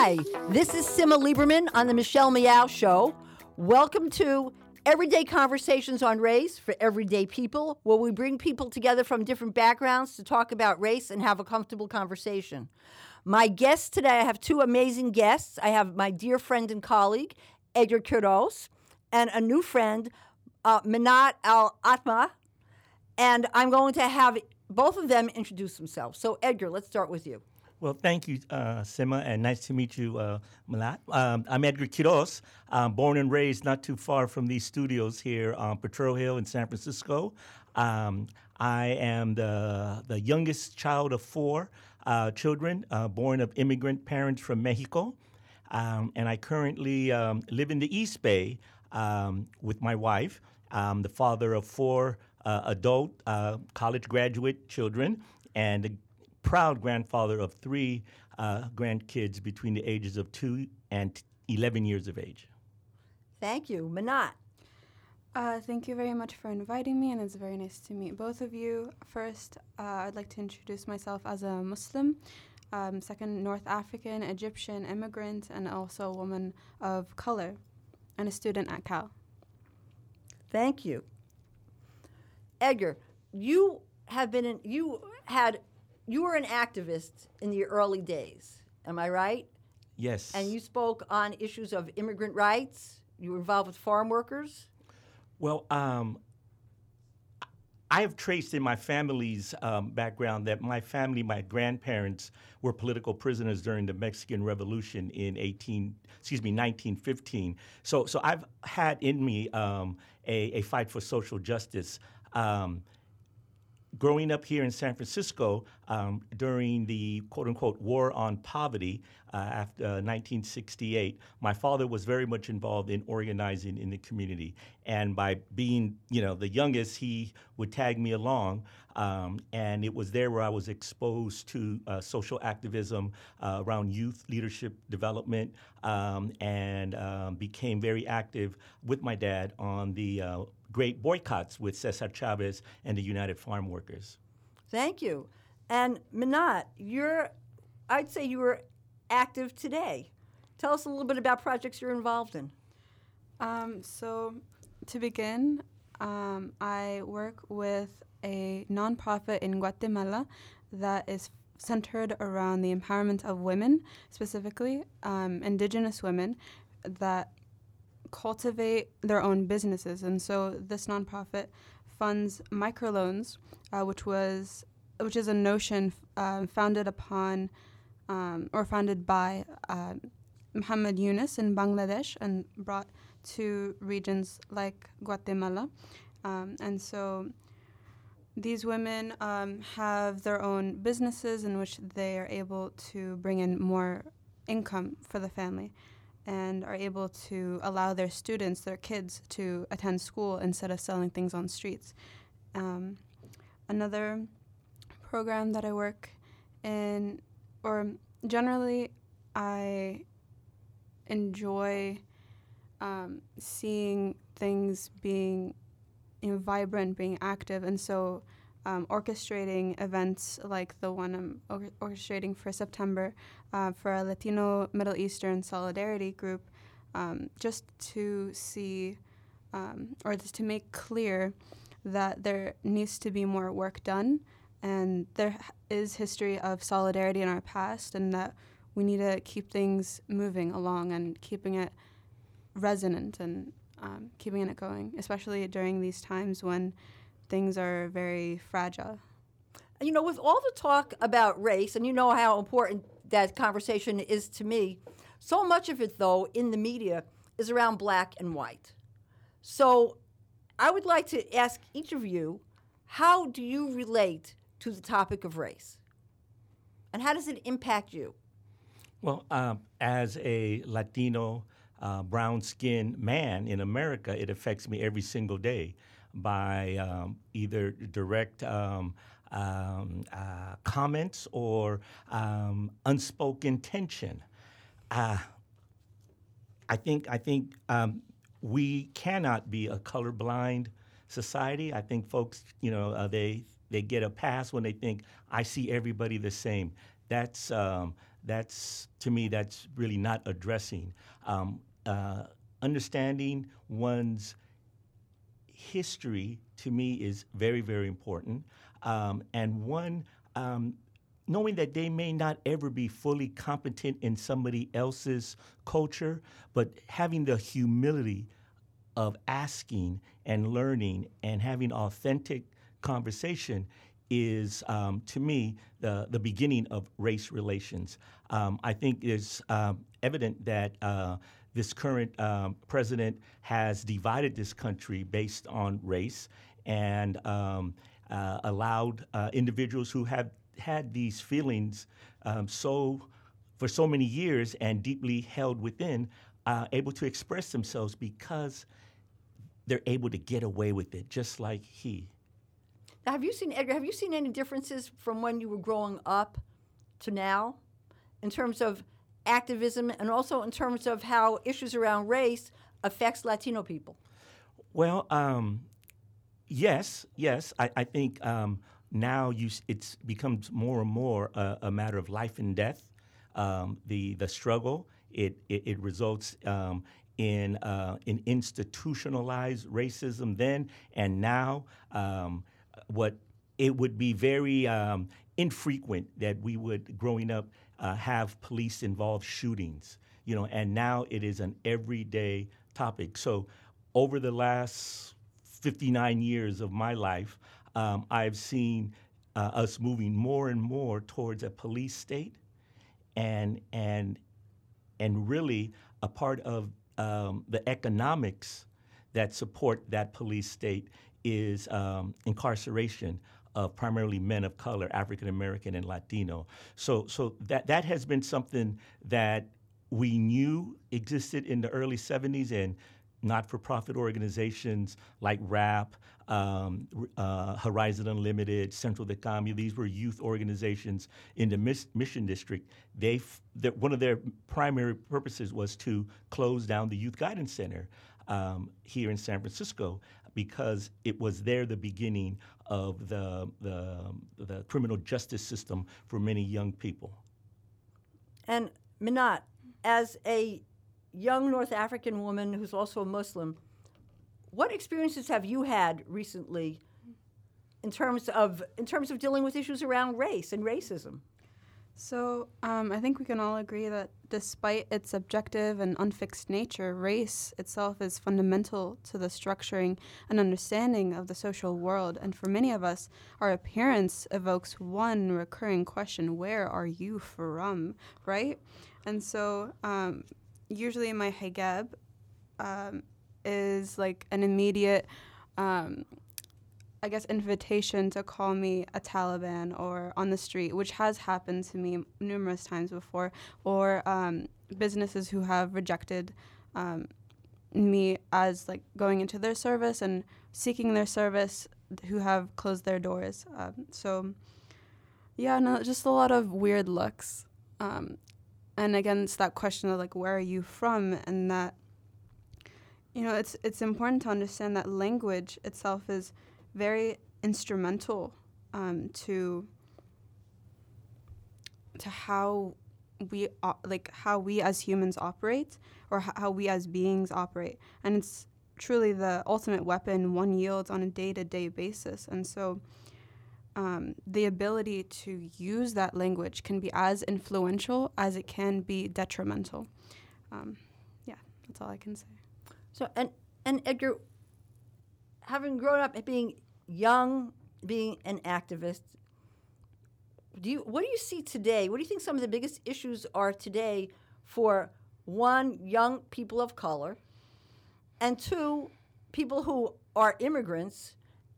Hi, this is Simma Lieberman on the Michelle Meow Show. Welcome to Everyday Conversations on Race for Everyday People, where we bring people together from different backgrounds to talk about race and have a comfortable conversation. My guests today, I have two amazing guests. I have my dear friend and colleague, Edgar Quiroz, and a new friend, uh, Menat El Attma. And I'm going to have both of them introduce themselves. So, Edgar, let's start with you. Well, thank you, uh, Simma, and nice to meet you, uh, Malat. Um, I'm Edgar Quiroz, born and raised not too far from these studios here on Potrero Hill in San Francisco. Um, I am the, the youngest child of four uh, children, uh, born of immigrant parents from Mexico. Um, and I currently um, live in the East Bay um, with my wife. I'm the father of four uh, adult uh, college graduate children and proud grandfather of three uh, grandkids between the ages of two and 11 years of age. Thank you. Menat. Uh, thank you very much for inviting me, and it's very nice to meet both of you. First, uh, I'd like to introduce myself as a Muslim. Um, second, North African, Egyptian immigrant, and also a woman of color, and a student at Cal. Thank you. Edgar, you have been in, you had you were an activist in the early days. Am I right? Yes. And you spoke on issues of immigrant rights. You were involved with farm workers. Well, um, I have traced in my family's um, background that my family, my grandparents, were political prisoners during the Mexican Revolution in 18, excuse me, 1915. So, so I've had in me um, a, a, fight for social justice. Um, growing up here in San Francisco um, during the quote unquote war on poverty uh, after uh, 1968, my father was very much involved in organizing in the community. And by being, you know, the youngest, he would tag me along. Um, and it was there where I was exposed to uh, social activism uh, around youth leadership development um, and um, became very active with my dad on the uh, great boycotts with Cesar Chavez and the United Farm Workers. Thank you. And Menat, you're, I'd say you were active today. Tell us a little bit about projects you're involved in. Um, so, to begin, um, I work with a nonprofit in Guatemala that is centered around the empowerment of women, specifically um, indigenous women, that cultivate their own businesses. And so this nonprofit funds microloans, uh, which was which is a notion uh, founded upon um, or founded by uh, Muhammad Yunus in Bangladesh and brought to regions like Guatemala. Um, and so these women um, have their own businesses in which they are able to bring in more income for the family and are able to allow their students, their kids, to attend school instead of selling things on streets. Um, another program that I work in, or generally, I enjoy um, seeing things being you know, vibrant, being active, and so um, orchestrating events like the one I'm or- orchestrating for September uh, for a Latino Middle Eastern solidarity group, um, just to see um, or just to make clear that there needs to be more work done and there is history of solidarity in our past and that we need to keep things moving along and keeping it resonant and um, keeping it going, especially during these times when things are very fragile. You know, with all the talk about race, and you know how important that conversation is to me, so much of it, though, in the media is around black and white. So I would like to ask each of you how do you relate to the topic of race? And how does it impact you? Well, um, as a Latino, uh, brown skinned man in America, it affects me every single day by um, either direct um, um uh, comments or um, unspoken tension. Uh, I think I think um, we cannot be a colorblind society. I think folks, you know, uh, they they get a pass when they think I see everybody the same. That's um, that's to me that's really not addressing uh, understanding one's history. To me, is very very important, um, and one um, knowing that they may not ever be fully competent in somebody else's culture, but having the humility of asking and learning and having authentic conversation is, um, to me, the, the beginning of race relations. Um, I think it's um, evident that uh, this current um, president has divided this country based on race and um, uh, allowed uh, individuals who have had these feelings um, so for so many years and deeply held within, uh, able to express themselves because they're able to get away with it, just like he. Now, have you seen Edgar? Have you seen any differences from when you were growing up to now, in terms of activism and also in terms of how issues around race affects Latino people? Well, um, yes, yes. I, I think um, now you, it's becomes more and more a, a matter of life and death. Um, the the struggle it it, it results um, in uh, in institutionalized racism then and now. Um, what it would be very um, infrequent that we would growing up uh, have police involved shootings, you know, and now it is an everyday topic. So over the last 59 years of my life, um, I've seen uh, us moving more and more towards a police state, and and and really a part of um, the economics that support that police state is um, incarceration of primarily men of color, African American and Latino. So, so that that has been something that we knew existed in the early 70s and not-for-profit organizations like RAP, um, uh, Horizon Unlimited, Central de. These were youth organizations in the Mission District. They, one of their primary purposes was to close down the Youth Guidance Center um, here in San Francisco because it was there the beginning of the, the, the criminal justice system for many young people. And Menat, as a young North African woman who's also a Muslim, what experiences have you had recently in terms of in terms of dealing with issues around race and racism? So um, I think we can all agree that despite its subjective and unfixed nature, race itself is fundamental to the structuring and understanding of the social world. And for many of us, our appearance evokes one recurring question where are you from? Right? And so um, usually my hijab um, is like an immediate um, I guess, invitation to call me a Taliban or on the street, which has happened to me numerous times before, or um, businesses who have rejected um, me as like going into their service and seeking their service, who have closed their doors. Um, so, yeah, no, just a lot of weird looks. Um, and again, it's that question of like, where are you from, and that you know, it's it's important to understand that language itself is very instrumental um, to to how we uh, like how we as humans operate or how we as beings operate and it's truly the ultimate weapon one yields on a day-to-day basis and so um, the ability to use that language can be as influential as it can be detrimental. Um, yeah, that's all I can say. So and and Edgar, having grown up being young, being an activist, do you what do you see today? What do you think some of the biggest issues are today for one young people of color, and two people who are immigrants,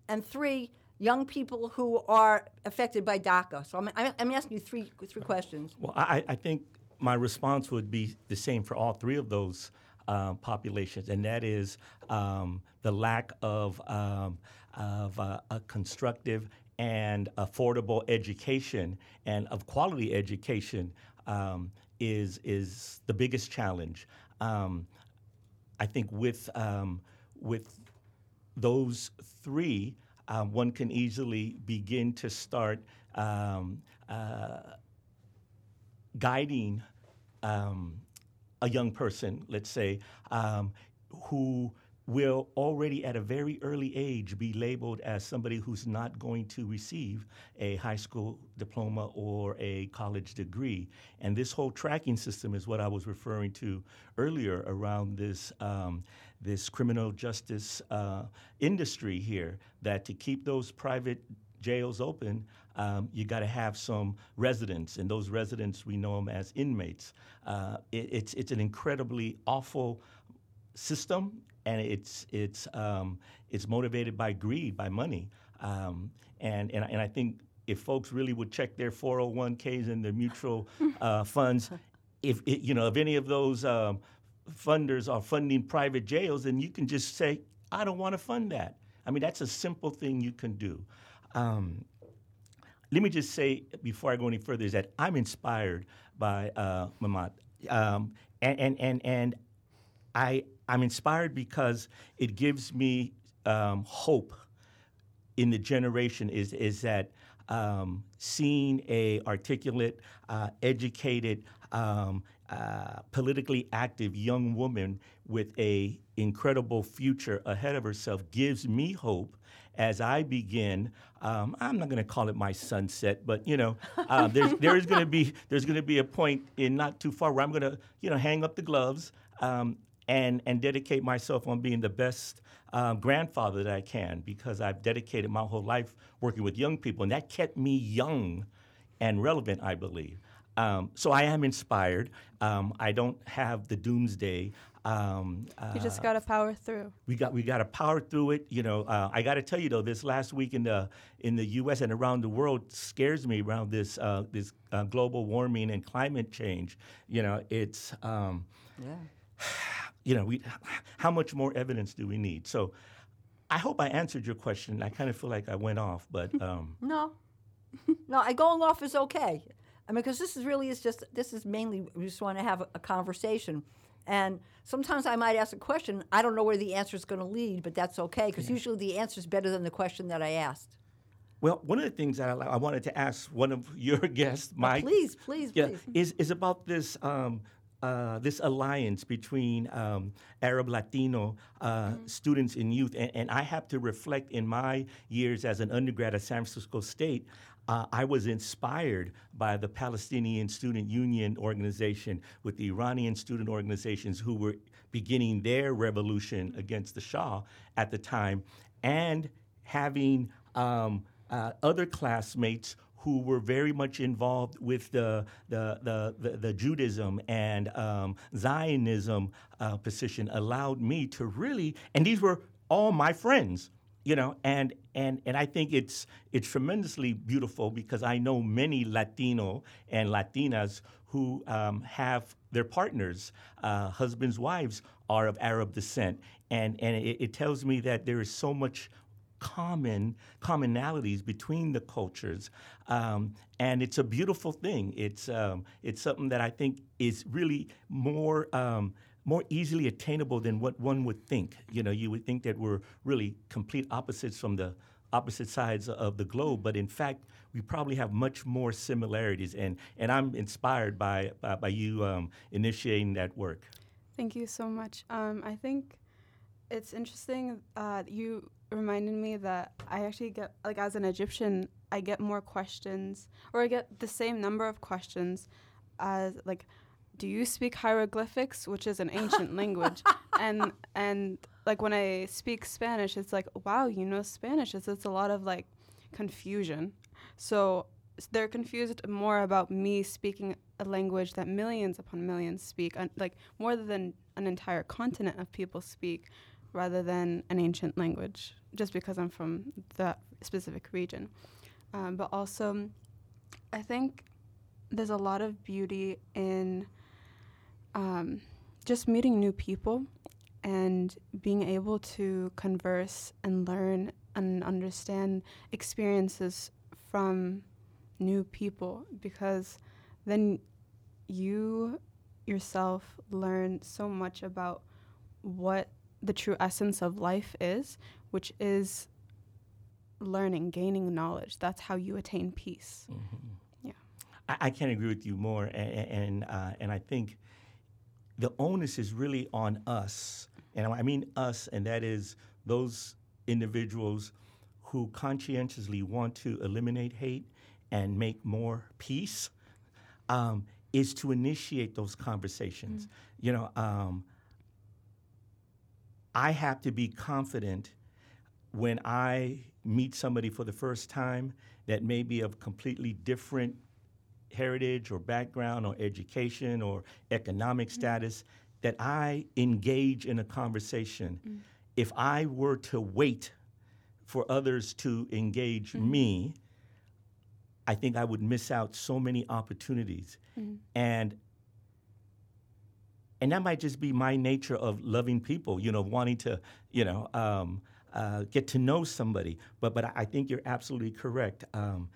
and three young people who are affected by DACA? So I'm, I'm, asking you three three questions. Well, I, I think my response would be the same for all three of those um, populations, and that is um, the lack of, um, of uh, a constructive and affordable education and of quality education um, is, is the biggest challenge. Um, I think with, um, with those three, um, one can easily begin to start um, uh, guiding um, a young person, let's say, who will already at a very early age be labeled as somebody who's not going to receive a high school diploma or a college degree. And this whole tracking system is what I was referring to earlier around this. Um, this criminal justice uh, industry here, that to keep those private jails open, um, you got to have some residents, and those residents we know them as inmates. Uh, it, it's it's an incredibly awful system, and it's it's um, it's motivated by greed, by money, um, and, and and I think if folks really would check their 401ks and their mutual uh, funds, if it, you know if any of those um, funders are funding private jails, then you can just say, I don't want to fund that. I mean, that's a simple thing you can do. Um, let me just say before I go any further is that I'm inspired by uh, Mamat, um, and, and and and I I'm inspired because it gives me um, hope in the generation. Is is that um, seeing a articulate, uh, educated, um, uh, politically active young woman with a incredible future ahead of herself gives me hope as I begin. Um, I'm not going to call it my sunset, but you know, uh, there's there is going to be there's going to be a point in not too far where I'm going to you know hang up the gloves um, and and dedicate myself on being the best um, grandfather that I can because I've dedicated my whole life working with young people, and that kept me young and relevant, I believe. Um, so I am inspired. Um, I don't have the doomsday. Um, you just uh, got to power through. we got we got to power through it. You know, uh, I got to tell you though, this last week in the in the U.S. and around the world scares me around this uh, this uh, global warming and climate change. You know, it's um, Yeah. you know, we how much more evidence do we need? So. I hope I answered your question. I kind of feel like I went off, but um, No, no, I going off is okay. I mean, because this is really is just this is mainly we just want to have a, a conversation, and sometimes I might ask a question. I don't know where the answer is going to lead, but that's okay because usually the answer is better than the question that I asked. Well, one of the things that I, I wanted to ask one of your guests, Mike, please, please, yeah, please. is is about this um, uh, this alliance between um, Arab Latino uh, students and youth, and, and I have to reflect in my years as an undergrad at San Francisco State. Uh, I was inspired by the Palestinian Student Union organization with the Iranian student organizations who were beginning their revolution against the Shah at the time, and having um, uh, other classmates who were very much involved with the the the, the, the Judaism and um, Zionism uh, position allowed me to really, and these were all my friends, you know, and and and I think it's it's tremendously beautiful because I know many Latino and Latinas who um, have their partners, uh, husbands, wives, are of Arab descent, and and it, it tells me that there is so much common commonalities between the cultures, um, and it's a beautiful thing. It's um, it's something that I think is really more. Um, more easily attainable than what one would think. You know, you would think that we're really complete opposites from the opposite sides of the globe, but in fact, we probably have much more similarities. And, and I'm inspired by, by, by you um, initiating that work. Thank you so much. Um, I think it's interesting. Uh, you reminded me that I actually get like as an Egyptian, I get more questions, or I get the same number of questions as like, do you speak hieroglyphics, which is an ancient language, and and like when I speak Spanish, it's like, wow, you know Spanish. It's it's a lot of like confusion. So they're confused more about me speaking a language that millions upon millions speak, un- like more than an entire continent of people speak, rather than an ancient language, just because I'm from that specific region. Um, but also, I think there's a lot of beauty in um, just meeting new people and being able to converse and learn and understand experiences from new people because then you yourself learn so much about what the true essence of life is, which is learning, gaining knowledge. That's how you attain peace. Yeah. I, I can't agree with you more, and and, uh, and I think the onus is really on us, and I mean us, and that is those individuals who conscientiously want to eliminate hate and make more peace. Um, is to initiate those conversations. You know, um, I have to be confident when I meet somebody for the first time that may be of completely different heritage or background or education or economic mm. status that I engage in a conversation. Mm. If I were to wait for others to engage mm-hmm. me, I think I would miss out so many opportunities. Mm. And and that might just be my nature of loving people, you know, wanting to, you know, um, uh, get to know somebody. But but I think you're absolutely correct. Um,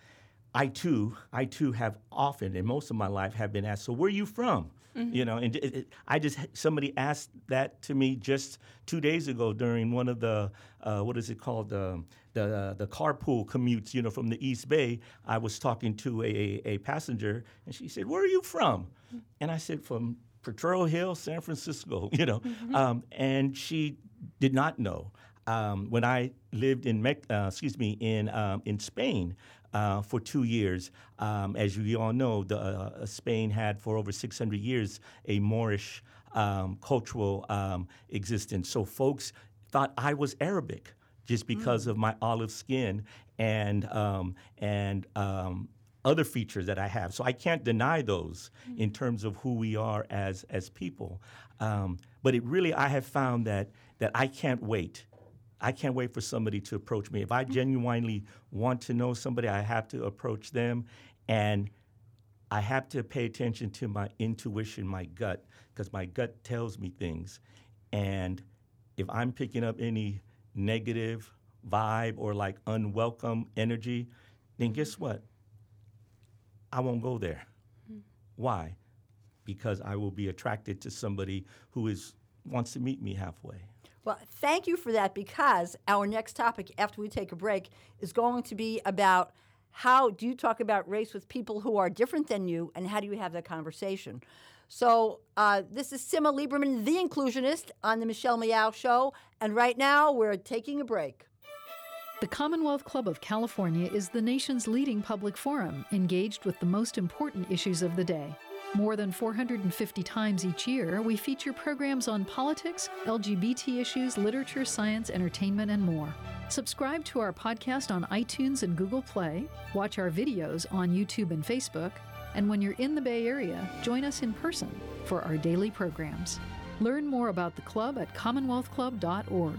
I too, I too have often, in most of my life, have been asked, "So where are you from?" You know, and it, it, I just somebody asked that to me just two days ago during one of the uh, what is it called the the uh, the carpool commutes. You know, from the East Bay. I was talking to a, a passenger, and she said, "Where are you from?" And I said, "From Potrero Hill, San Francisco." You know, um, and she did not know. Um, when I lived in Mec- uh, excuse me in um, in Spain uh, for two years, um, as you all know, the, uh, Spain had for over 600 years a Moorish um, cultural um, existence. So folks thought I was Arabic just because of my olive skin and um, and um, other features that I have. So I can't deny those in terms of who we are as as people. Um, but it really, I have found that that I can't wait. I can't wait for somebody to approach me. If I genuinely want to know somebody, I have to approach them, and I have to pay attention to my intuition, my gut, because my gut tells me things. And if I'm picking up any negative vibe or like unwelcome energy, then guess what? I won't go there. Why? Because I will be attracted to somebody who is wants to meet me halfway. Well, thank you for that because our next topic after we take a break is going to be about how do you talk about race with people who are different than you and how do you have that conversation? So, uh, this is Simma Lieberman, the inclusionist, on the Michelle Meow Show. And right now, we're taking a break. The Commonwealth Club of California is the nation's leading public forum engaged with the most important issues of the day. More than 450 times each year, we feature programs on politics, LGBT issues, literature, science, entertainment, and more. Subscribe to our podcast on iTunes and Google Play, watch our videos on YouTube and Facebook, and when you're in the Bay Area, join us in person for our daily programs. Learn more about the club at commonwealthclub.org.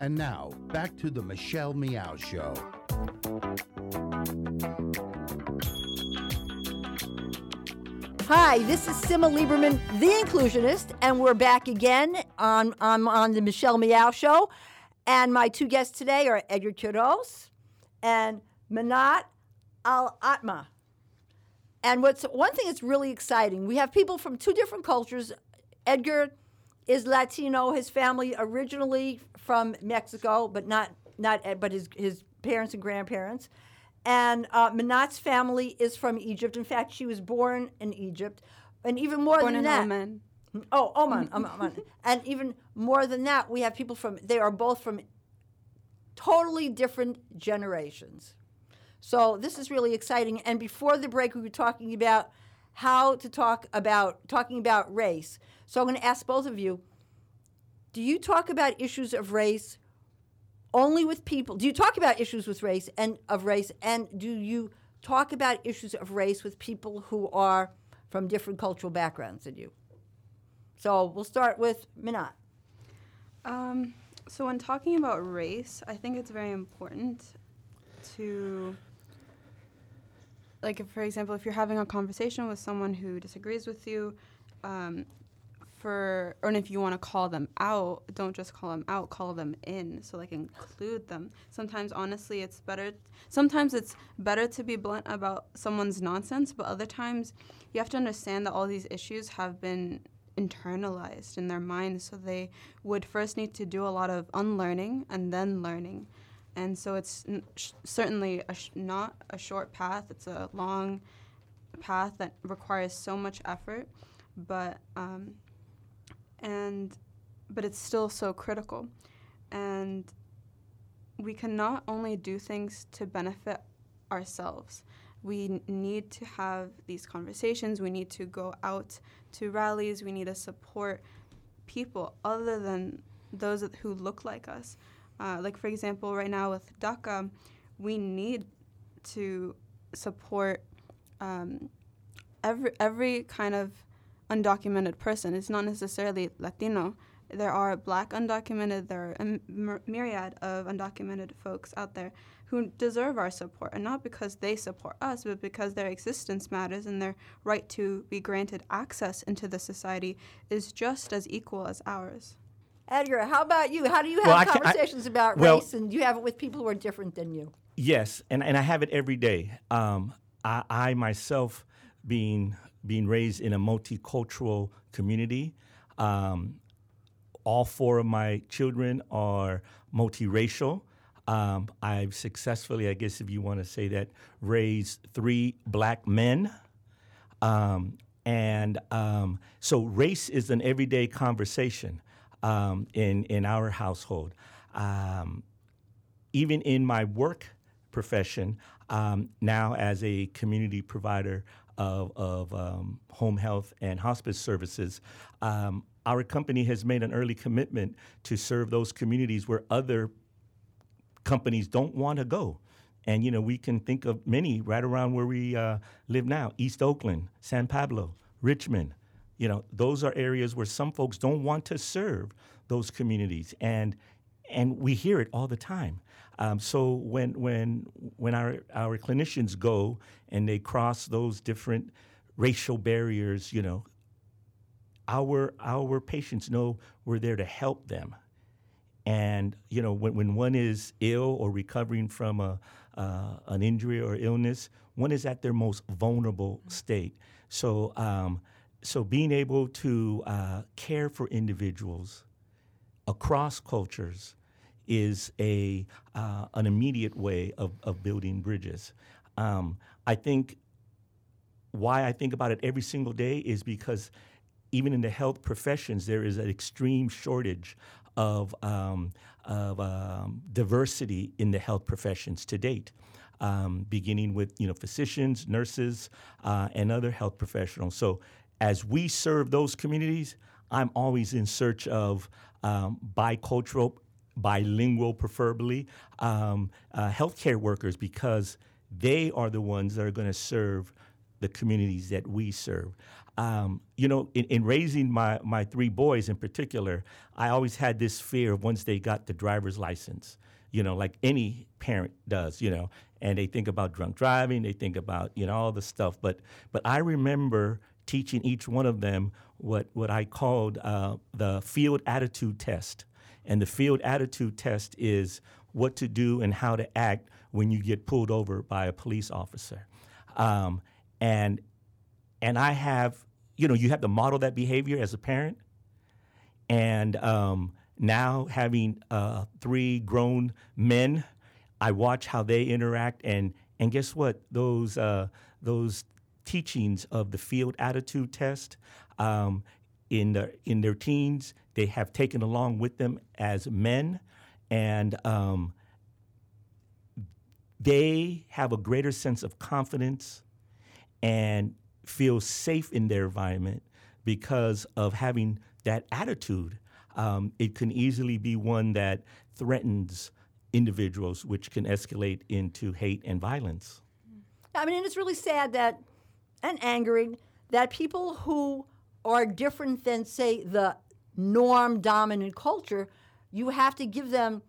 And now, back to the Michelle Meow Show. Hi, this is Simma Lieberman, the inclusionist, and we're back again on, on, on the Michelle Meow Show. And my two guests today are Edgar Quiroz and Menat El Attma. And what's one thing that's really exciting, we have people from two different cultures. Edgar is Latino. His family originally from Mexico, but not not but his his parents and grandparents. And uh, Menat's family is from Egypt. In fact, she was born in Egypt, and even more Born than in that. Oman. Oh, Oman, Oman, Oman. and even more than that, we have people from. They are both from totally different generations. So this is really exciting. And before the break, we were talking about how to talk about talking about race. So I'm going to ask both of you: Do you talk about issues of race only with people? Do you talk about issues with race and of race, and do you talk about issues of race with people who are from different cultural backgrounds than you? So we'll start with Menat. Um, so when talking about race, I think it's very important to like if, for example if you're having a conversation with someone who disagrees with you um, for or if you want to call them out don't just call them out call them in. So like include them. Sometimes honestly it's better sometimes it's better to be blunt about someone's nonsense but other times you have to understand that all these issues have been internalized in their minds. So they would first need to do a lot of unlearning and then learning. And so it's n- sh- certainly a sh- not a short path. It's a long path that requires so much effort. But um, and but it's still so critical. And we can not only do things to benefit ourselves. We need to have these conversations. We need to go out to rallies. We need to support people other than those who look like us. Uh, like for example right now with daca we need to support um, every every kind of undocumented person. It's not necessarily Latino. There are black undocumented, there are a m- myr- myriad of undocumented folks out there who deserve our support, and not because they support us, but because their existence matters and their right to be granted access into the society is just as equal as ours. Edgar, how about you? How do you have Well, I can- I- conversations about well- race, and do you have it with people who are different than you? Yes, and, and I have it every day. Um, I, I myself, being being raised in a multicultural community, um, all four of my children are multiracial. Um, I've successfully, I guess, if you want to say that, raised three black men. Um, and um, so race is an everyday conversation um, in, in our household. Um, even in my work profession, um, now as a community provider of, of um, home health and hospice services, um, our company has made an early commitment to serve those communities where other companies don't want to go. And you know, we can think of many right around where we uh, live now: East Oakland, San Pablo, Richmond. You know, those are areas where some folks don't want to serve those communities, and and we hear it all the time. Um, so when when when our our clinicians go and they cross those different racial barriers, you know, our our patients know we're there to help them. And you know, when, when one is ill or recovering from a uh, an injury or illness, one is at their most vulnerable state. So, um, so being able to uh, care for individuals across cultures is a uh, an immediate way of, of building bridges. Um, I think why I think about it every single day is because even in the health professions, there is an extreme shortage of, um, of um, diversity in the health professions to date. Um, beginning with you know physicians, nurses, uh, and other health professionals. So as we serve those communities, I'm always in search of um, bicultural, bilingual, preferably um, uh, healthcare workers because they are the ones that are going to serve the communities that we serve. Um, you know, in, in, raising my, my three boys in particular, I always had this fear of once they got the driver's license, you know, like any parent does, you know, and they think about drunk driving, they think about, you know, all the stuff. But, but I remember teaching each one of them what, what I called uh, the field attitude test. And the field attitude test is what to do and how to act when you get pulled over by a police officer. Um, and and I have, you know, you have to model that behavior as a parent. And um, now having uh, three grown men, I watch how they interact, and and guess what? Those uh, those teachings of the field attitude test um, in their in their teens, they have taken along with them as men, and um, they have a greater sense of confidence and feel safe in their environment because of having that attitude. Um, it can easily be one that threatens individuals, which can escalate into hate and violence. I mean, it's really sad that, and angering, that people who are different than, say, the norm dominant culture, you have to give them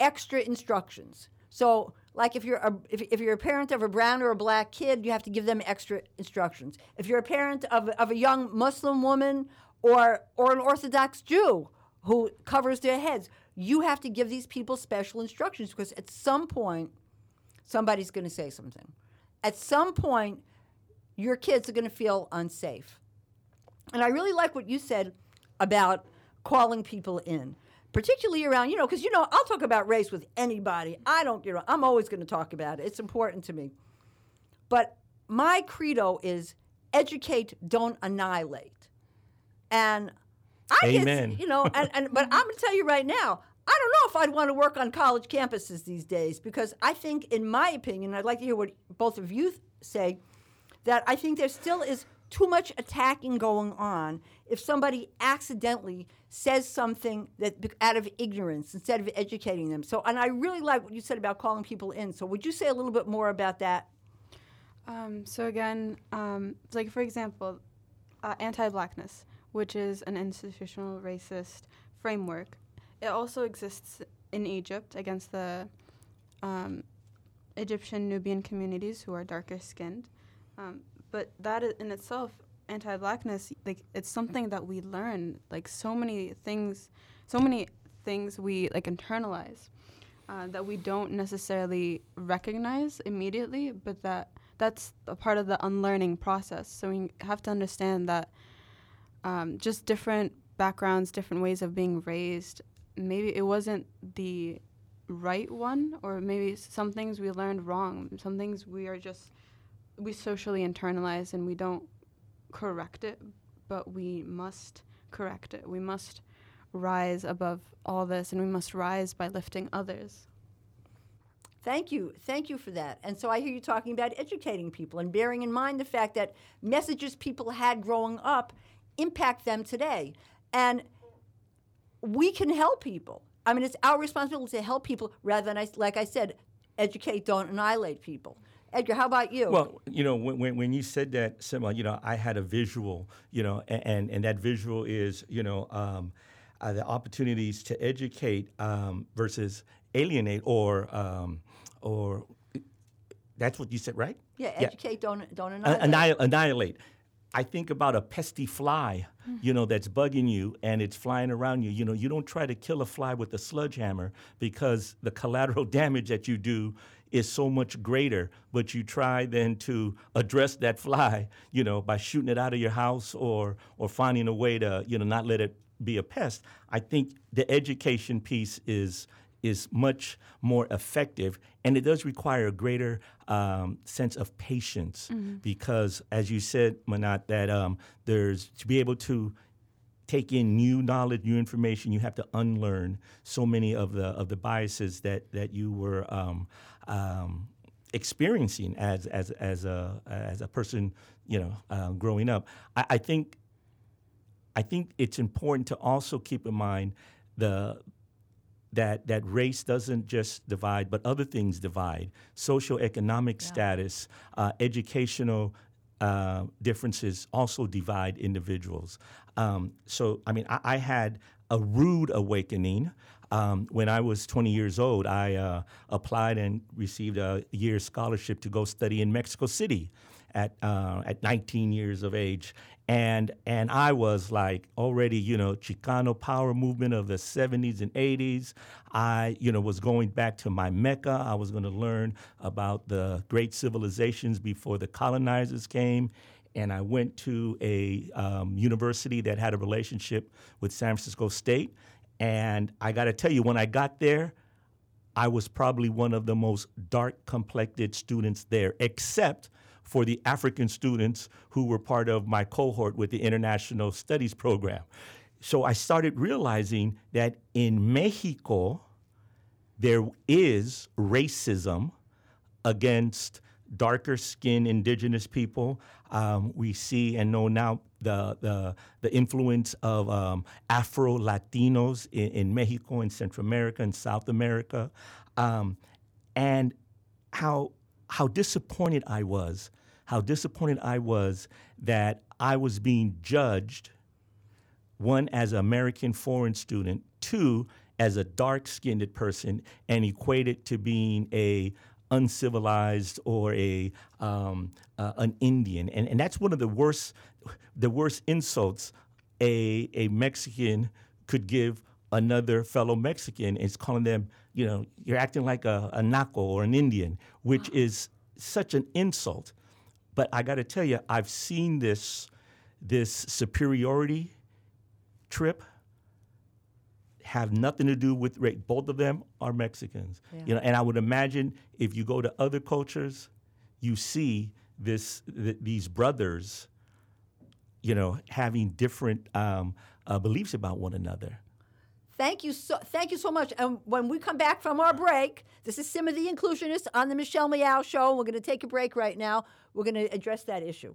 extra instructions. So like if you're a, if, if you're a parent of a brown or a black kid, you have to give them extra instructions. If you're a parent of, of a young Muslim woman or or an Orthodox Jew who covers their heads, you have to give these people special instructions because at some point somebody's going to say something. At some point, your kids are going to feel unsafe. And I really like what you said about calling people in particularly around, you know, because, you know, I'll talk about race with anybody. I don't, you know, I'm always going to talk about it. It's important to me. But my credo is educate, don't annihilate. And I Amen. Guess, you know, and, and but I'm going to tell you right now, I don't know if I'd want to work on college campuses these days because I think, in my opinion, I'd like to hear what both of you say, that I think there still is too much attacking going on if somebody accidentally says something that out of ignorance instead of educating them. So, and I really like what you said about calling people in. So, would you say a little bit more about that? Um, so again, um, like for example, uh, anti-blackness, which is an institutional racist framework. It also exists in Egypt against the um, Egyptian Nubian communities who are darker skinned. Um, but that in itself anti-blackness like it's something that we learn like so many things so many things we like internalize uh, that we don't necessarily recognize immediately but that that's a part of the unlearning process. So we have to understand that um, just different backgrounds different ways of being raised maybe it wasn't the right one or maybe some things we learned wrong some things we are just we socially internalize and we don't correct it, but we must correct it. We must rise above all this and we must rise by lifting others. Thank you. Thank you for that. And so I hear you talking about educating people and bearing in mind the fact that messages people had growing up impact them today. And we can help people. I mean, it's our responsibility to help people rather than, like I said, educate, don't annihilate people. Edgar, how about you? Well, you know, when, when you said that, Simma, you know, I had a visual, you know, and, and that visual is, you know, um, uh, the opportunities to educate um, versus alienate or, um, or that's what you said, right? Yeah, educate, yeah. don't, don't annihilate. Annihil- annihilate. I think about a pesty fly, mm-hmm. you know, that's bugging you and it's flying around you. You know, you don't try to kill a fly with a sledgehammer because the collateral damage that you do is so much greater, but you try then to address that fly, you know, by shooting it out of your house or or finding a way to, you know, not let it be a pest. I think the education piece is is much more effective, and it does require a greater um, sense of patience Mhm. because, as you said, Menat, that um, there's to be able to take in new knowledge, new information, you have to unlearn so many of the of the biases that that you were um, um, experiencing as as as a as a person, you know, uh, growing up. I, I think I think it's important to also keep in mind the that that race doesn't just divide, but other things divide. Social Socioeconomic status, uh, educational uh, differences also divide individuals. Um, so, I mean, I, I had a rude awakening. Um, when I was 20 years old, I uh, applied and received a year's scholarship to go study in Mexico City at uh, at 19 years of age, and and I was like already you know Chicano power movement of the 70s and 80s. I you know was going back to my Mecca. I was going to learn about the great civilizations before the colonizers came. And I went to a um, university that had a relationship with San Francisco State. And I got to tell you, when I got there, I was probably one of the most dark complected students there, except for the African students who were part of my cohort with the International Studies program. So I started realizing that in Mexico, there is racism against darker skinned indigenous people. Um, we see and know now the, the, the influence of um, Afro Latinos in, in Mexico and Central America and South America, um, and how, how disappointed I was, how disappointed I was that I was being judged, one, as an American foreign student, two, as a dark skinned person, and equated to being a uncivilized or a um, uh, an Indian, and and that's one of the worst the worst insults a a Mexican could give another fellow Mexican. Is calling them you know you're acting like a, a naco or an Indian, which is such an insult. But I got to tell you, I've seen this this superiority trip have nothing to do with race. Both of them are Mexicans. Yeah. You know, and I would imagine if you go to other cultures, you see this th- these brothers, you know, having different um, uh, beliefs about one another. Thank you so thank you so much. And when we come back from our break, this is Simma the Inclusionist on the Michelle Meow Show. We're going to take a break right now. We're going to address that issue.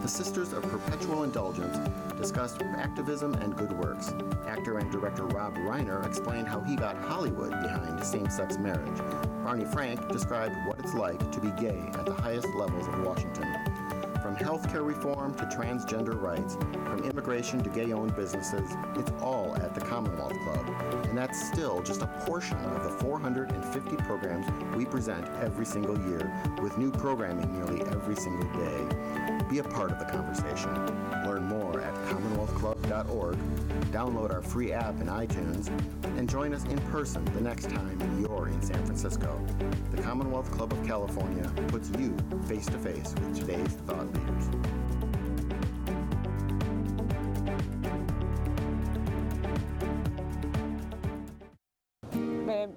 The Sisters of Perpetual Indulgence discussed activism and good works. Actor and director Rob Reiner explained how he got Hollywood behind same sex marriage. Barney Frank described what it's like to be gay at the highest levels of Washington. From healthcare reform to transgender rights, from immigration to gay owned businesses, it's all at the Commonwealth Club. And that's still just a portion of the 450 programs we present every single year, with new programming nearly every single day. Be a part of the conversation. Learn more at commonwealthclub.org, download our free app in iTunes, and join us in person the next time you're in San Francisco. The Commonwealth Club of California puts you face to face with today's thought leaders. Babe,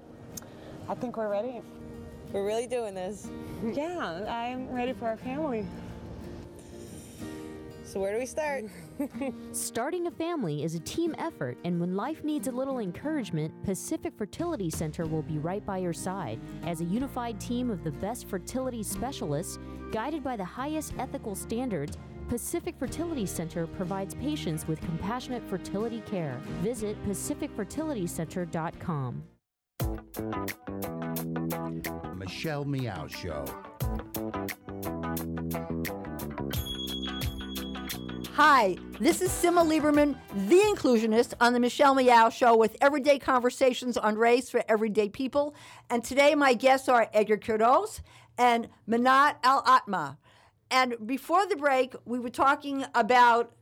I think we're ready. We're really doing this. Yeah, I'm ready for our family. So where do we start? Starting a family is a team effort, and when life needs a little encouragement, Pacific Fertility Center will be right by your side. As a unified team of the best fertility specialists, guided by the highest ethical standards, Pacific Fertility Center provides patients with compassionate fertility care. Visit pacificfertilitycenter.com. Michelle Meow Show. Hi, this is Simma Lieberman, the inclusionist, on the Michelle Meow Show with everyday conversations on race for everyday people. And today my guests are Edgar Quiroz and Menat El Attma. And before the break, we were talking about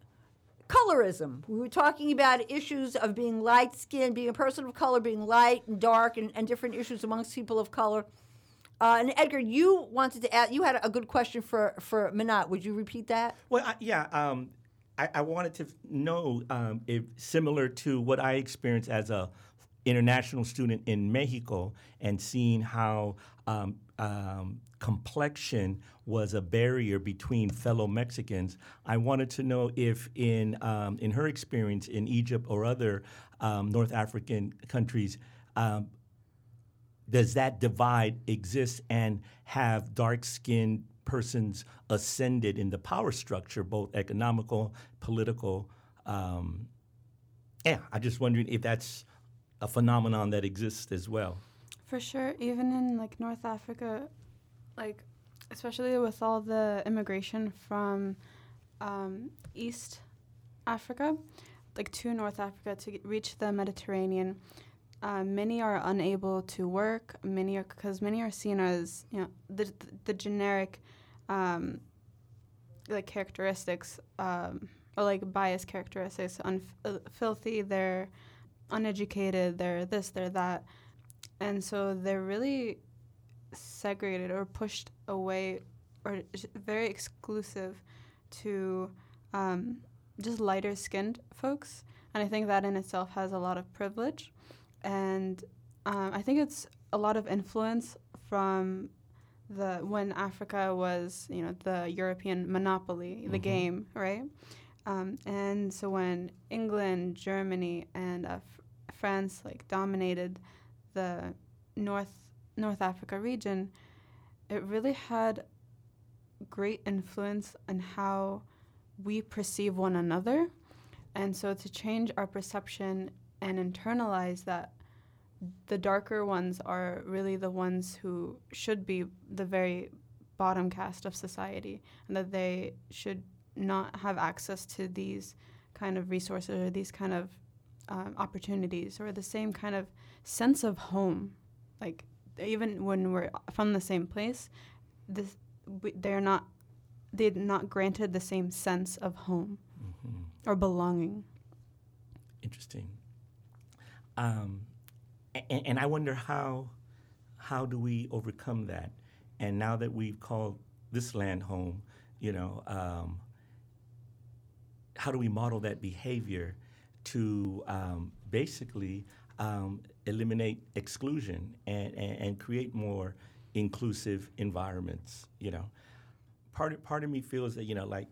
colorism. We were talking about issues of being light skinned, being a person of color, being light and dark, and, and different issues amongst people of color. Uh, and Edgar, you wanted to add, you had a good question for, for Menat. Would you repeat that? Well, yeah. Um, I, I, wanted to know um, if similar to what I experienced as a international student in Mexico and seeing how um, um, complexion was a barrier between fellow Mexicans. I wanted to know if, in um, in her experience in Egypt or other um, North African countries, um, does that divide exist and have dark skinned persons ascended in the power structure, both economical, political? Um, yeah, I'm just wondering if that's a phenomenon that exists as well. For sure, even in like North Africa, like especially with all the immigration from um, East Africa, like to North Africa to reach the Mediterranean. Uh, many are unable to work. Many are because many are seen as you know the the generic, um, like characteristics um, or like bias characteristics. Unf- uh, filthy. They're uneducated. They're this. They're that and so they're really segregated or pushed away or very exclusive to um, just lighter skinned folks. And I think that in itself has a lot of privilege. And um, I think it's a lot of influence from the when Africa was, you know, the European monopoly, the mm-hmm. game, right? Um, and so when England, Germany, and uh, f- France like dominated the North North Africa region, it really had great influence on how we perceive one another. And so to change our perception and internalize that the darker ones are really the ones who should be the very bottom caste of society and that they should not have access to these kind of resources or these kind of um, opportunities or the same kind of sense of home. Like even when we're from the same place, this we, they're not they're not granted the same sense of home mm-hmm. or belonging. Interesting. Um, and, and I wonder how how do we overcome that? And now that we've called this land home, you know, um, how do we model that behavior to um, basically um, eliminate exclusion and, and, and, create more inclusive environments. You know, part of, part of me feels that you know, like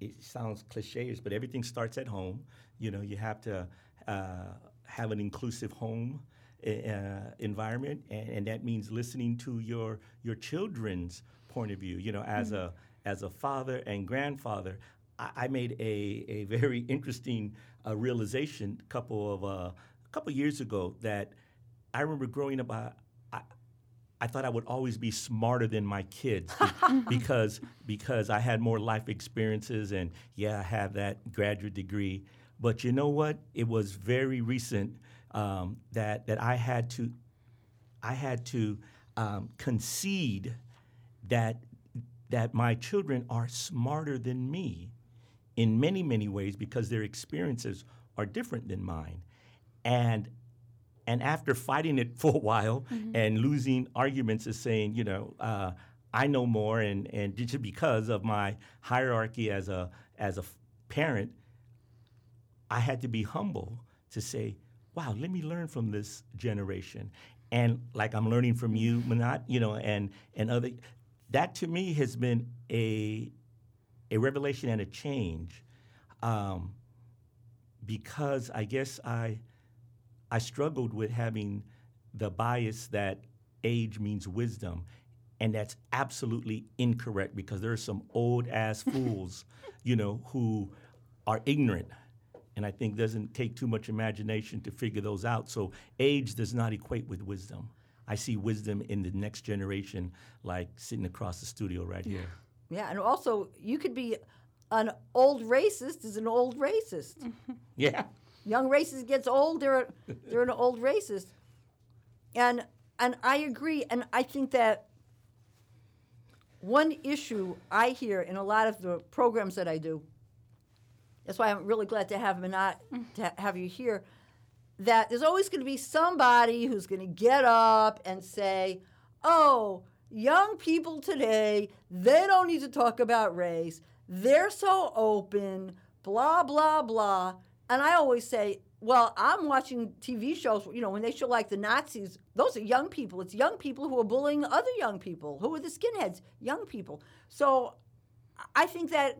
it sounds cliches, but everything starts at home. You know, you have to uh, have an inclusive home. Uh, environment, and, and, that means listening to your your children's point of view. You know, as mm-hmm. a as a father and grandfather, I, I made a a very interesting uh, realization a couple of uh, a couple years ago that I remember growing up. I, I, I thought I would always be smarter than my kids because because I had more life experiences and yeah, I have that graduate degree. But you know what? It was very recent um, that that I had to I had to um, concede that that my children are smarter than me in many many ways because their experiences are different than mine and and after fighting it for a while mm-hmm. and losing arguments is saying, you know, uh, I know more, and and just because of my hierarchy as a as a parent, I had to be humble to say, wow, let me learn from this generation, and like I'm learning from you, Menat, you know, and and other. That to me has been a a revelation and a change, um, because I guess I I struggled with having the bias that age means wisdom. And that's absolutely incorrect because there are some old ass fools, you know, who are ignorant. And I think doesn't take too much imagination to figure those out. So age does not equate with wisdom. I see wisdom in the next generation, like sitting across the studio right here. Yeah, and also you could be an old racist is an old racist. Yeah. Young racist gets old, they're they're an old racist. And and I agree, and I think that one issue I hear in a lot of the programs that I do, that's why I'm really glad to have Menat mm. to have you here, that there's always going to be somebody who's going to get up and say, "Oh, young people today, they don't need to talk about race. They're so open, blah blah blah." And I always say, "Well, I'm watching TV shows, you know, when they show like the Nazis, those are young people. It's young people who are bullying other young people. Who are the skinheads? Young people." So I think that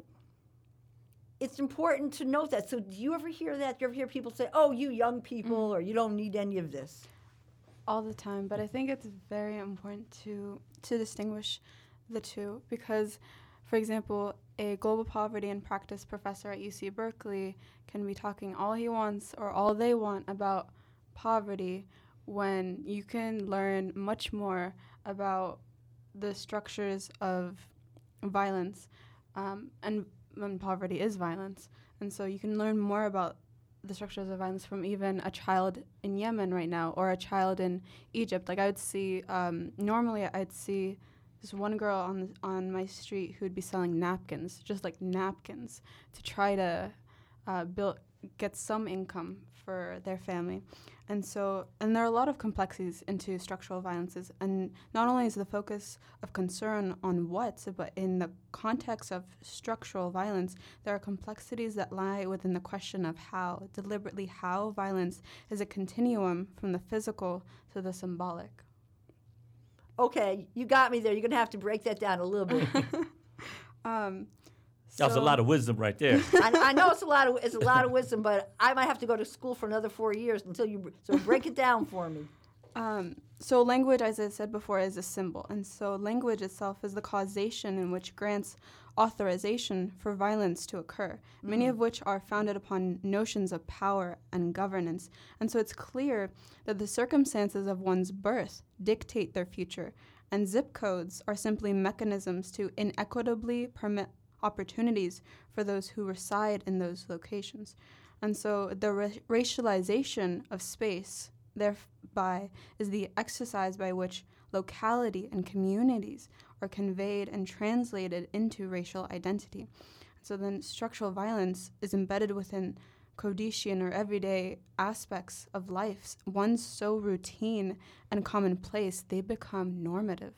it's important to note that. So, do you ever hear that? Do you ever hear people say, "Oh, you young people," or "You don't need any of this"? all the time, but I think it's very important to to distinguish the two because, for example, a global poverty and practice professor at UC Berkeley can be talking all he wants or all they want about poverty when you can learn much more about the structures of violence um, and when poverty is violence and so you can learn more about the structures of violence from even a child in Yemen right now or a child in Egypt. Like I would see, um, normally I'd see this one girl on the, on my street who would be selling napkins, just like napkins, to try to uh, build get some income for their family. And so, and there are a lot of complexities into structural violences. And not only is the focus of concern on what, but in the context of structural violence, there are complexities that lie within the question of how, deliberately, how violence is a continuum from the physical to the symbolic. Okay, you got me there. You're going to have to break that down a little bit. um, That was a lot of wisdom right there. I, I know it's a lot of it's a lot of wisdom, but I might have to go to school for another four years until you. So break it down for me. Um, so language, as I said before, is a symbol, and so language itself is the causation in which grants authorization for violence to occur, many Mhm. of which are founded upon notions of power and governance. And so it's clear that the circumstances of one's birth dictate their future, and zip codes are simply mechanisms to inequitably permit opportunities for those who reside in those locations. And so the ra- racialization of space, thereby, is the exercise by which locality and communities are conveyed and translated into racial identity. So then structural violence is embedded within quotidian or everyday aspects of life, ones so routine and commonplace, they become normative.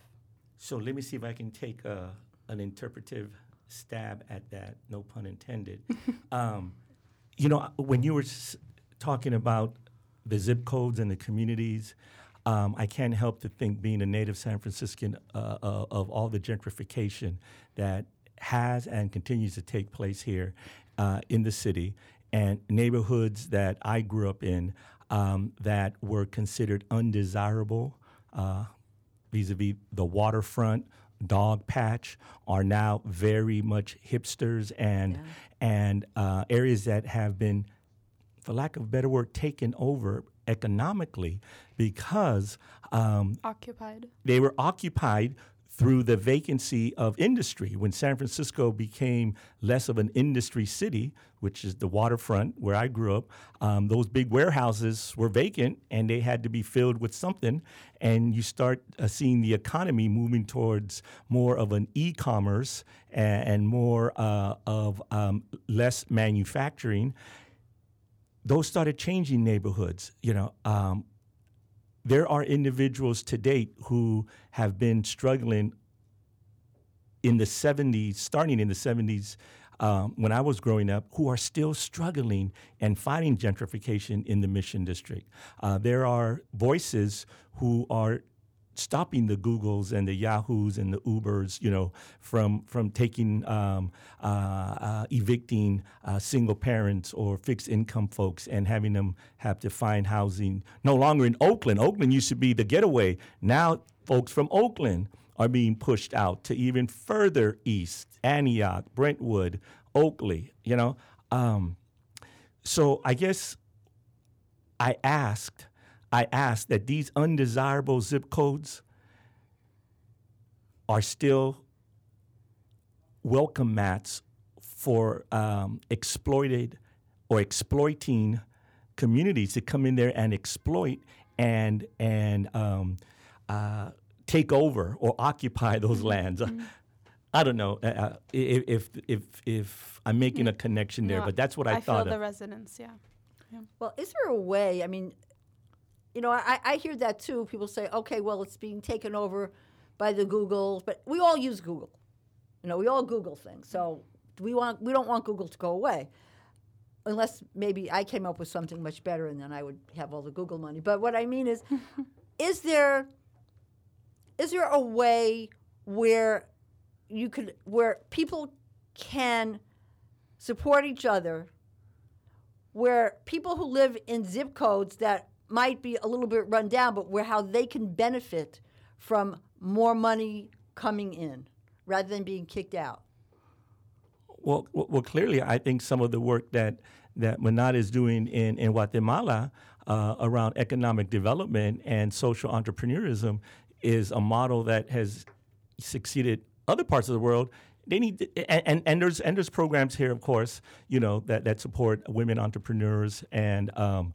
So let me see if I can take a, an interpretive stab at that, no pun intended. um, you know, when you were s- talking about the zip codes and the communities, um, I can't help to think, being a native San Franciscan, uh, uh, of all the gentrification that has and continues to take place here uh, in the city, and neighborhoods that I grew up in um, that were considered undesirable. Uh, vis-a-vis the waterfront Dogpatch are now very much hipsters and and uh, areas that have been for lack of a better word taken over economically because um, Occupied. they were occupied through the vacancy of industry. When San Francisco became less of an industry city, which is the waterfront where I grew up, um, those big warehouses were vacant and they had to be filled with something. And you start uh, seeing the economy moving towards more of an e commerce and, and, more uh, of um, less manufacturing. Those started changing neighborhoods. You know, um, there are individuals to date who have been struggling in the 70s, starting in the 70s, um, when I was growing up, who are still struggling and fighting gentrification in the Mission District. Uh, there are voices who are stopping the Googles and the Yahoos and the Ubers, you know, from from taking um, uh, uh, evicting uh, single parents or fixed income folks and having them have to find housing. No longer in Oakland. Oakland used to be the getaway. Now, folks from Oakland are being pushed out to even further east, Antioch, Brentwood, Oakley. You know, um, so I guess I asked. I ask that these undesirable zip codes are still welcome mats for um, exploited or exploiting communities to come in there and exploit and and um, uh, take over or occupy those Mm-hmm. lands. I don't know uh, uh, if, if if if I'm making a connection there, No, but that's what I, I thought feel the of. resonance. Yeah. yeah. Well, is there a way? I mean, you know, I, I hear that too. People say, okay, well, it's being taken over by the Google, but we all use Google. You know, we all Google things. So we want we don't want Google to go away, unless maybe I came up with something much better, and then I would have all the Google money. But what I mean is, is there is there a way where you could where people can support each other where people who live in zip codes that might be a little bit run down, but where how they can benefit from more money coming in rather than being kicked out. Well, well, clearly, I think some of the work that that Menat is doing in in Guatemala uh, around economic development and social entrepreneurism is a model that has succeeded other parts of the world. They need and, and, and there's and there's programs here, of course, you know that that support women entrepreneurs and um,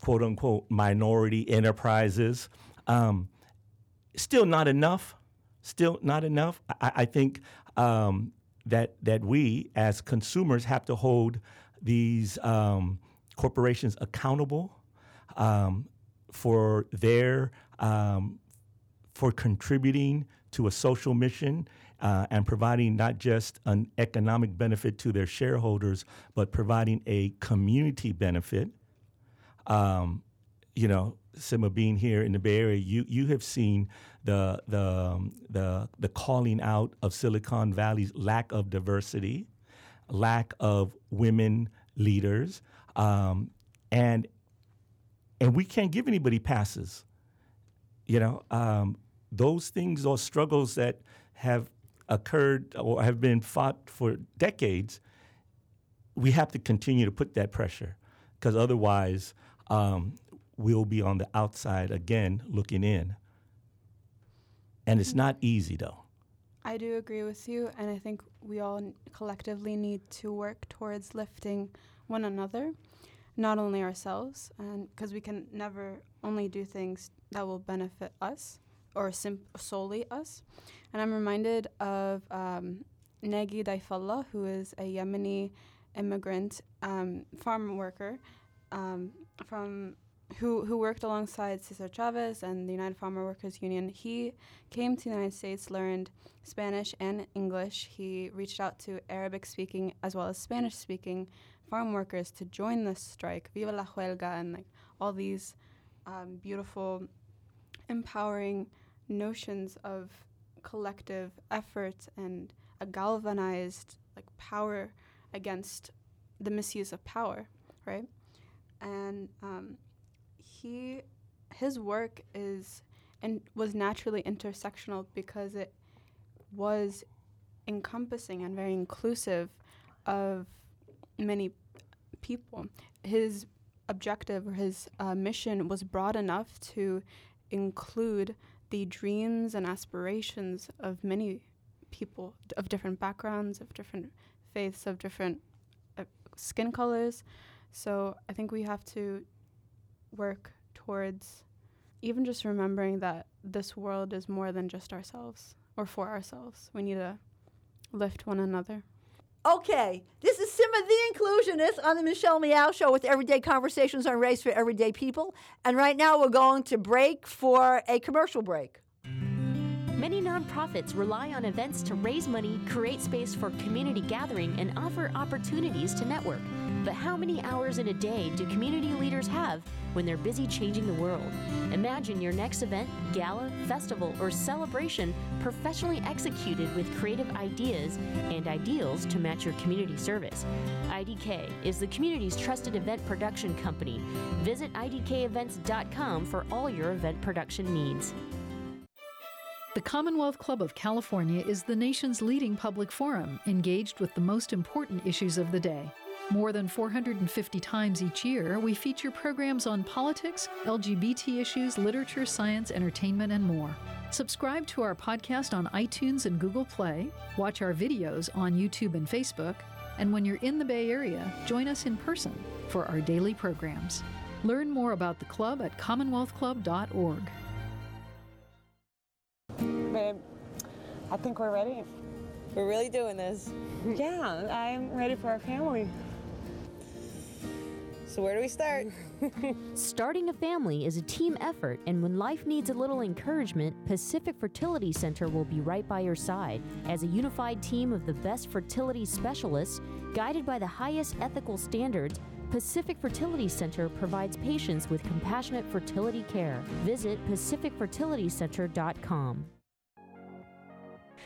quote unquote minority enterprises. Um, still not enough. Still not enough. I, I think um, that that we as consumers have to hold these um, corporations accountable um, for their um, for contributing to a social mission uh, and providing not just an economic benefit to their shareholders, but providing a community benefit. Um, you know, Simma being here in the Bay Area, you you have seen the the um, the the calling out of Silicon Valley's lack of diversity, lack of women leaders, um, and and we can't give anybody passes. You know, um, those things, or struggles that have occurred or have been fought for decades, we have to continue to put that pressure because otherwise um, we'll be on the outside again looking in. And it's not easy though. I do agree with you, and I think we all collectively need to work towards lifting one another, not only ourselves, and because we can never only do things that will benefit us or sim- solely us. And I'm reminded of um, Nagi Daifullah, who is a Yemeni immigrant um, farm worker um, from who who worked alongside Cesar Chavez and the United Farmer Workers Union. He came to the United States, learned Spanish and English. He reached out to Arabic speaking as well as Spanish speaking farm workers to join the strike, Viva la Huelga, and like all these um, beautiful, empowering notions of collective effort and a galvanized like power against the misuse of power, right? And um, he, his work is and was naturally intersectional because it was encompassing and very inclusive of many people. His objective or his uh, mission was broad enough to include the dreams and aspirations of many people d- of different backgrounds, of different faiths, of different uh, skin colors. So I think we have to work towards even just remembering that this world is more than just ourselves or for ourselves. We need to lift one another. Okay, this is Simma the Inclusionist on the Michelle Meow Show with everyday conversations on race for everyday people. And right now we're going to break for a commercial break. Many nonprofits rely on events to raise money, create space for community gathering, and offer opportunities to network. But how many hours in a day do community leaders have when they're busy changing the world? Imagine your next event, gala, festival, or celebration professionally executed with creative ideas and ideals to match your community service. IDK is the community's trusted event production company. Visit idkevents.com for all your event production needs. The Commonwealth Club of California is the nation's leading public forum, engaged with the most important issues of the day. More than 450 times each year, we feature programs on politics, LGBT issues, literature, science, entertainment, and more. Subscribe to our podcast on iTunes and Google Play, watch our videos on YouTube and Facebook, and when you're in the Bay Area, join us in person for our daily programs. Learn more about the club at commonwealthclub.org. Babe, I think we're ready. We're really doing this. Yeah, I'm ready for our family. So, where do we start? Starting a family is a team effort, and when life needs a little encouragement, Pacific Fertility Center will be right by your side. As a unified team of the best fertility specialists, guided by the highest ethical standards, Pacific Fertility Center provides patients with compassionate fertility care. Visit pacificfertilitycenter.com.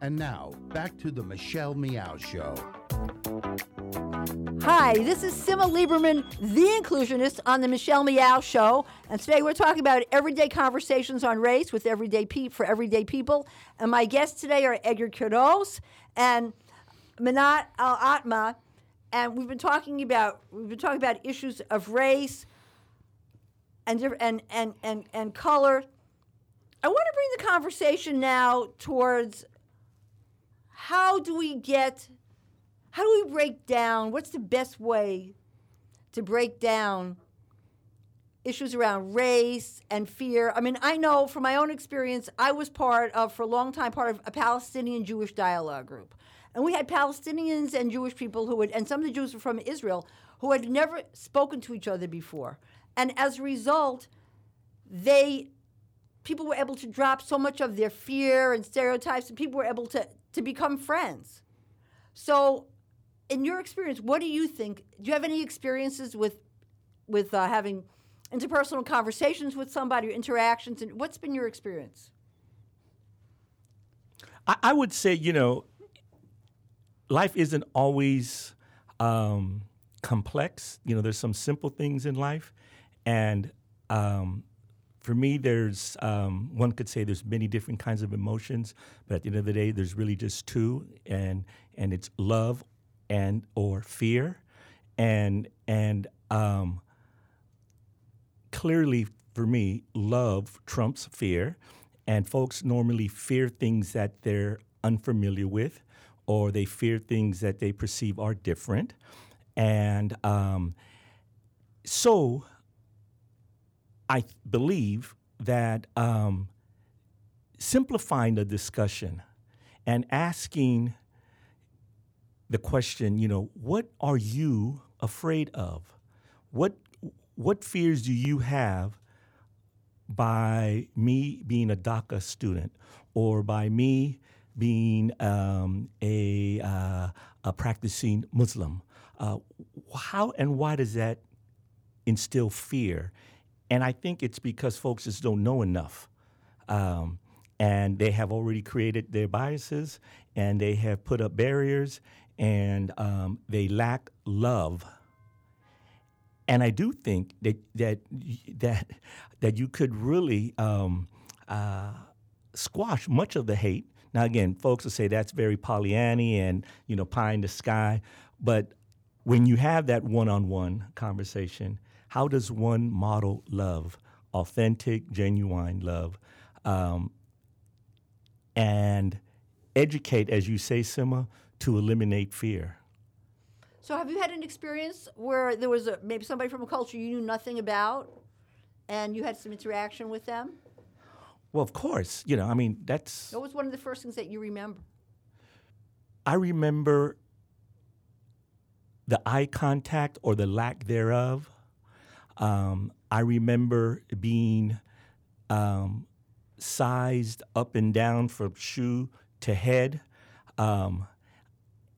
And now, back to the Michelle Meow Show. Hi, this is Simma Lieberman, the inclusionist on the Michelle Meow Show, and today we're talking about everyday conversations on race with everyday for everyday people. And my guests today are Edgar Quiroz and Menat El Attma, and we've been talking about we've been talking about issues of race and and and and, and color. I want to bring the conversation now towards how do we get how do we break down what's the best way to break down issues around race and fear? I mean i know from my own experience i was part of for a long time part of a palestinian jewish dialogue group. And we had palestinians and jewish people who had and some of the jews were from israel who had never spoken to each other before. And as a result they people were able to drop so much of their fear and stereotypes and people were able to to become friends so in your experience, what do you think? Do you have any experiences with with uh, having interpersonal conversations with somebody, interactions, and what's been your experience? I, I would say, you know, life isn't always um, complex. You know, there's some simple things in life, and um, for me, there's um, one could say there's many different kinds of emotions, but at the end of the day, there's really just two, and and it's love and or fear, and and um, clearly for me, love trumps fear, and folks normally fear things that they're unfamiliar with, or they fear things that they perceive are different, and um, so I believe that um, simplifying the discussion and asking the question, you know, what are you afraid of? What what fears do you have by me being a DACA student, or by me being um, a uh, a practicing Muslim? Uh, how and why does that instill fear? And I think it's because folks just don't know enough. Um, and they have already created their biases and they have put up barriers and um, they lack love. And I do think that that that that you could really um, uh, squash much of the hate. Now, again, folks will say that's very Pollyanny and you know pie in the sky, but when you have that one-on-one conversation, how does one model love, authentic, genuine love, um, and educate, as you say, Simma, to eliminate fear? So, have you had an experience where there was a, maybe somebody from a culture you knew nothing about, and you had some interaction with them? Well, of course. You know, I mean, that's. What was one of the first things that you remember? I remember the eye contact or the lack thereof. Um, I remember being um, sized up and down from shoe to head. Um,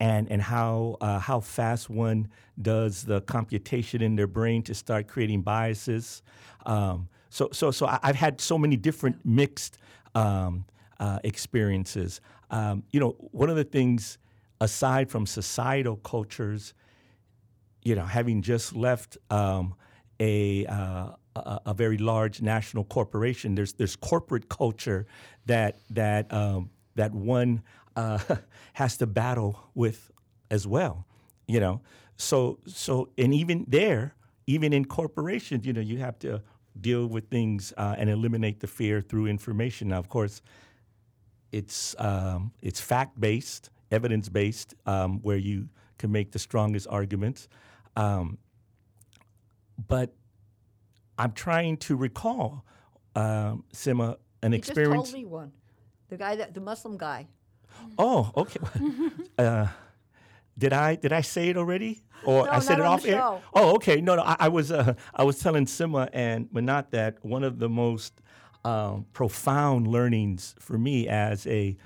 and and how uh, how fast one does the computation in their brain to start creating biases. Um, so so so I, have had so many different mixed um, uh, experiences. Um, you know, one of the things aside from societal cultures, you know, having just left um, a, uh, a, a very large national corporation, there's there's corporate culture that that um, that one uh, has to battle with as well. You know, so so and even there, even in corporations, you know, you have to deal with things uh, and eliminate the fear through information. Now, of course, it's um, it's fact based, evidence based, um, where you can make the strongest arguments. Um, but I'm trying to recall, um, Simma, an you experience. just told me one. The guy that the Muslim guy. Oh, okay. uh, did I did I say it already, or No, I said it off air? show. Oh, okay. No, no. I, I was uh, I was telling Simma and Menat that one of the most um, profound learnings for me as a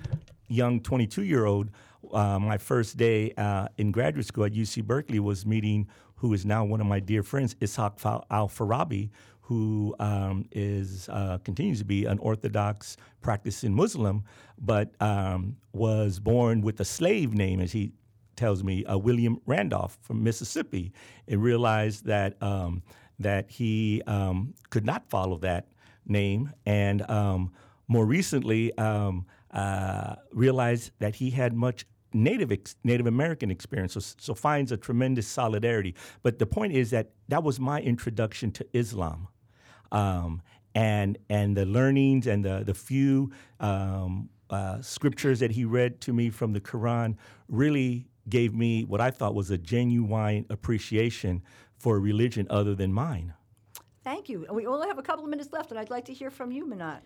young 22 year old, uh, my first day uh, in graduate school at UC Berkeley was meeting who is now one of my dear friends, Ishaq Al Farabi, who um, is uh, continues to be an Orthodox practicing Muslim, but um, was born with a slave name, as he tells me, uh, William Randolph from Mississippi, and realized that um, that he um, could not follow that name, and um, more recently um, uh, realized that he had much Native ex- Native American experience, so, so finds a tremendous solidarity. But the point is that that was my introduction to Islam, um, and and the learnings and the the few um, uh, scriptures that he read to me from the Quran really gave me what I thought was a genuine appreciation for a religion other than mine. Thank you. We only have a couple of minutes left, and I'd like to hear from you, Menat.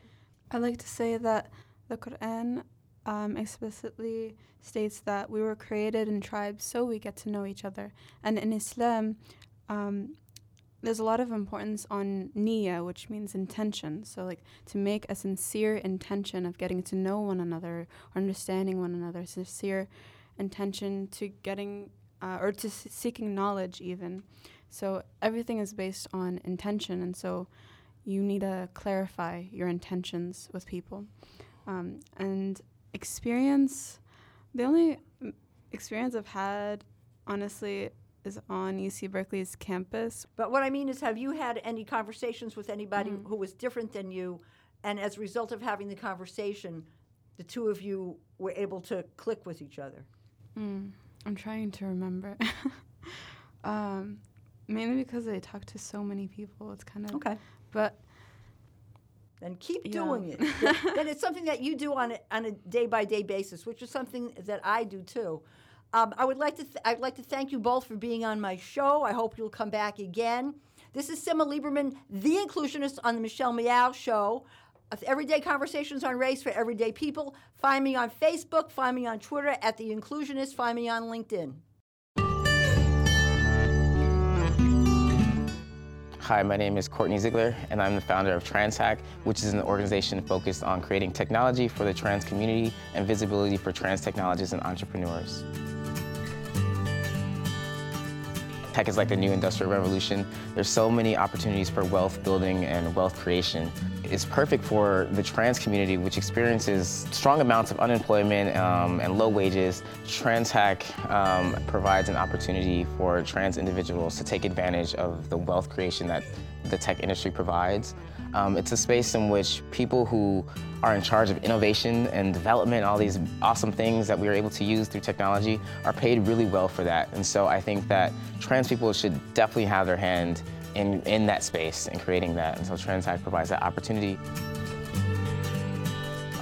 I'd like to say that the Quran um, explicitly states that we were created in tribes so we get to know each other. And in Islam, um, there's a lot of importance on niyyah, which means intention. So, like to make a sincere intention of getting to know one another, or understanding one another, sincere intention to getting uh, or to s- seeking knowledge, even. So everything is based on intention, and so you need to clarify your intentions with people. Um, and experience, the only experience I've had, honestly, is on UC Berkeley's campus. But what I mean is, have you had any conversations with anybody Mm. who was different than you, and as a result of having the conversation, the two of you were able to click with each other? Mm, I'm trying to remember. um, mainly because I talk to so many people. It's kind of okay. But then keep Yeah. doing it. then it's something that you do on a, on a day by day basis, which is something that I do too. Um, I would like to th- I'd like to thank you both for being on my show. I hope you'll come back again. This is Simma Lieberman, the inclusionist on the Michelle Meow Show. Of Everyday conversations on race for everyday people. Find me on Facebook, find me on Twitter at The Inclusionist, find me on LinkedIn. Hi, my name is Kortney Ziegler, and I'm the founder of TransHack, which is an organization focused on creating technology for the trans community and visibility for trans technologists and entrepreneurs. Tech is like the new industrial revolution. There's so many opportunities for wealth building and wealth creation. It's perfect for the trans community, which experiences strong amounts of unemployment um, and low wages. TransHack um, provides an opportunity for trans individuals to take advantage of the wealth creation that the tech industry provides. Um, it's a space in which people who are in charge of innovation and development, all these awesome things that we are able to use through technology, are paid really well for that. And so I think that trans people should definitely have their hand in, in that space and creating that. And so TransHack provides that opportunity.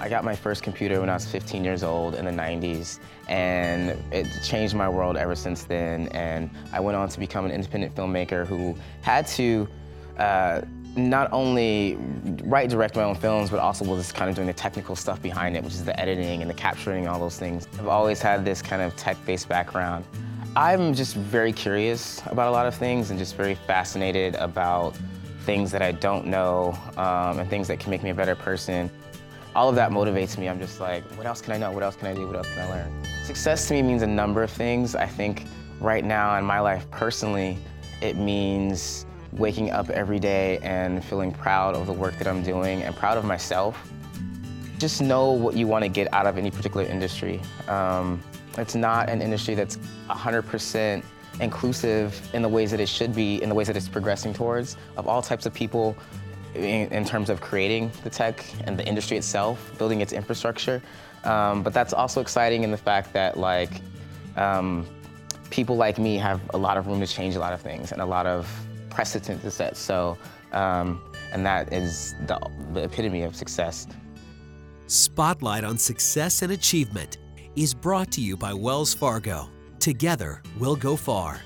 I got my first computer when I was 15 years old in the 90s, and it changed my world ever since then. And I went on to become an independent filmmaker who had to uh, not only write, direct my own films, but also was kind of doing the technical stuff behind it, which is the editing and the capturing, all those things. I've always had this kind of tech-based background. I'm just very curious about a lot of things and just very fascinated about things that I don't know um, and things that can make me a better person. all of that motivates me. I'm just like, what else can I know? What else can I do? What else can I learn? Success to me means a number of things. I think right now in my life personally, it means waking up every day and feeling proud of the work that I'm doing and proud of myself. Just know what you want to get out of any particular industry. Um, it's not an industry that's 100% inclusive in the ways that it should be, in the ways that it's progressing towards, of all types of people in, in terms of creating the tech and the industry itself, building its infrastructure. Um, but that's also exciting in the fact that like um, people like me have a lot of room to change a lot of things and a lot of precedent to set. So, um, and that is the, the epitome of success. Spotlight on Success and Achievement is brought to you by Wells Fargo. Together, we'll go far.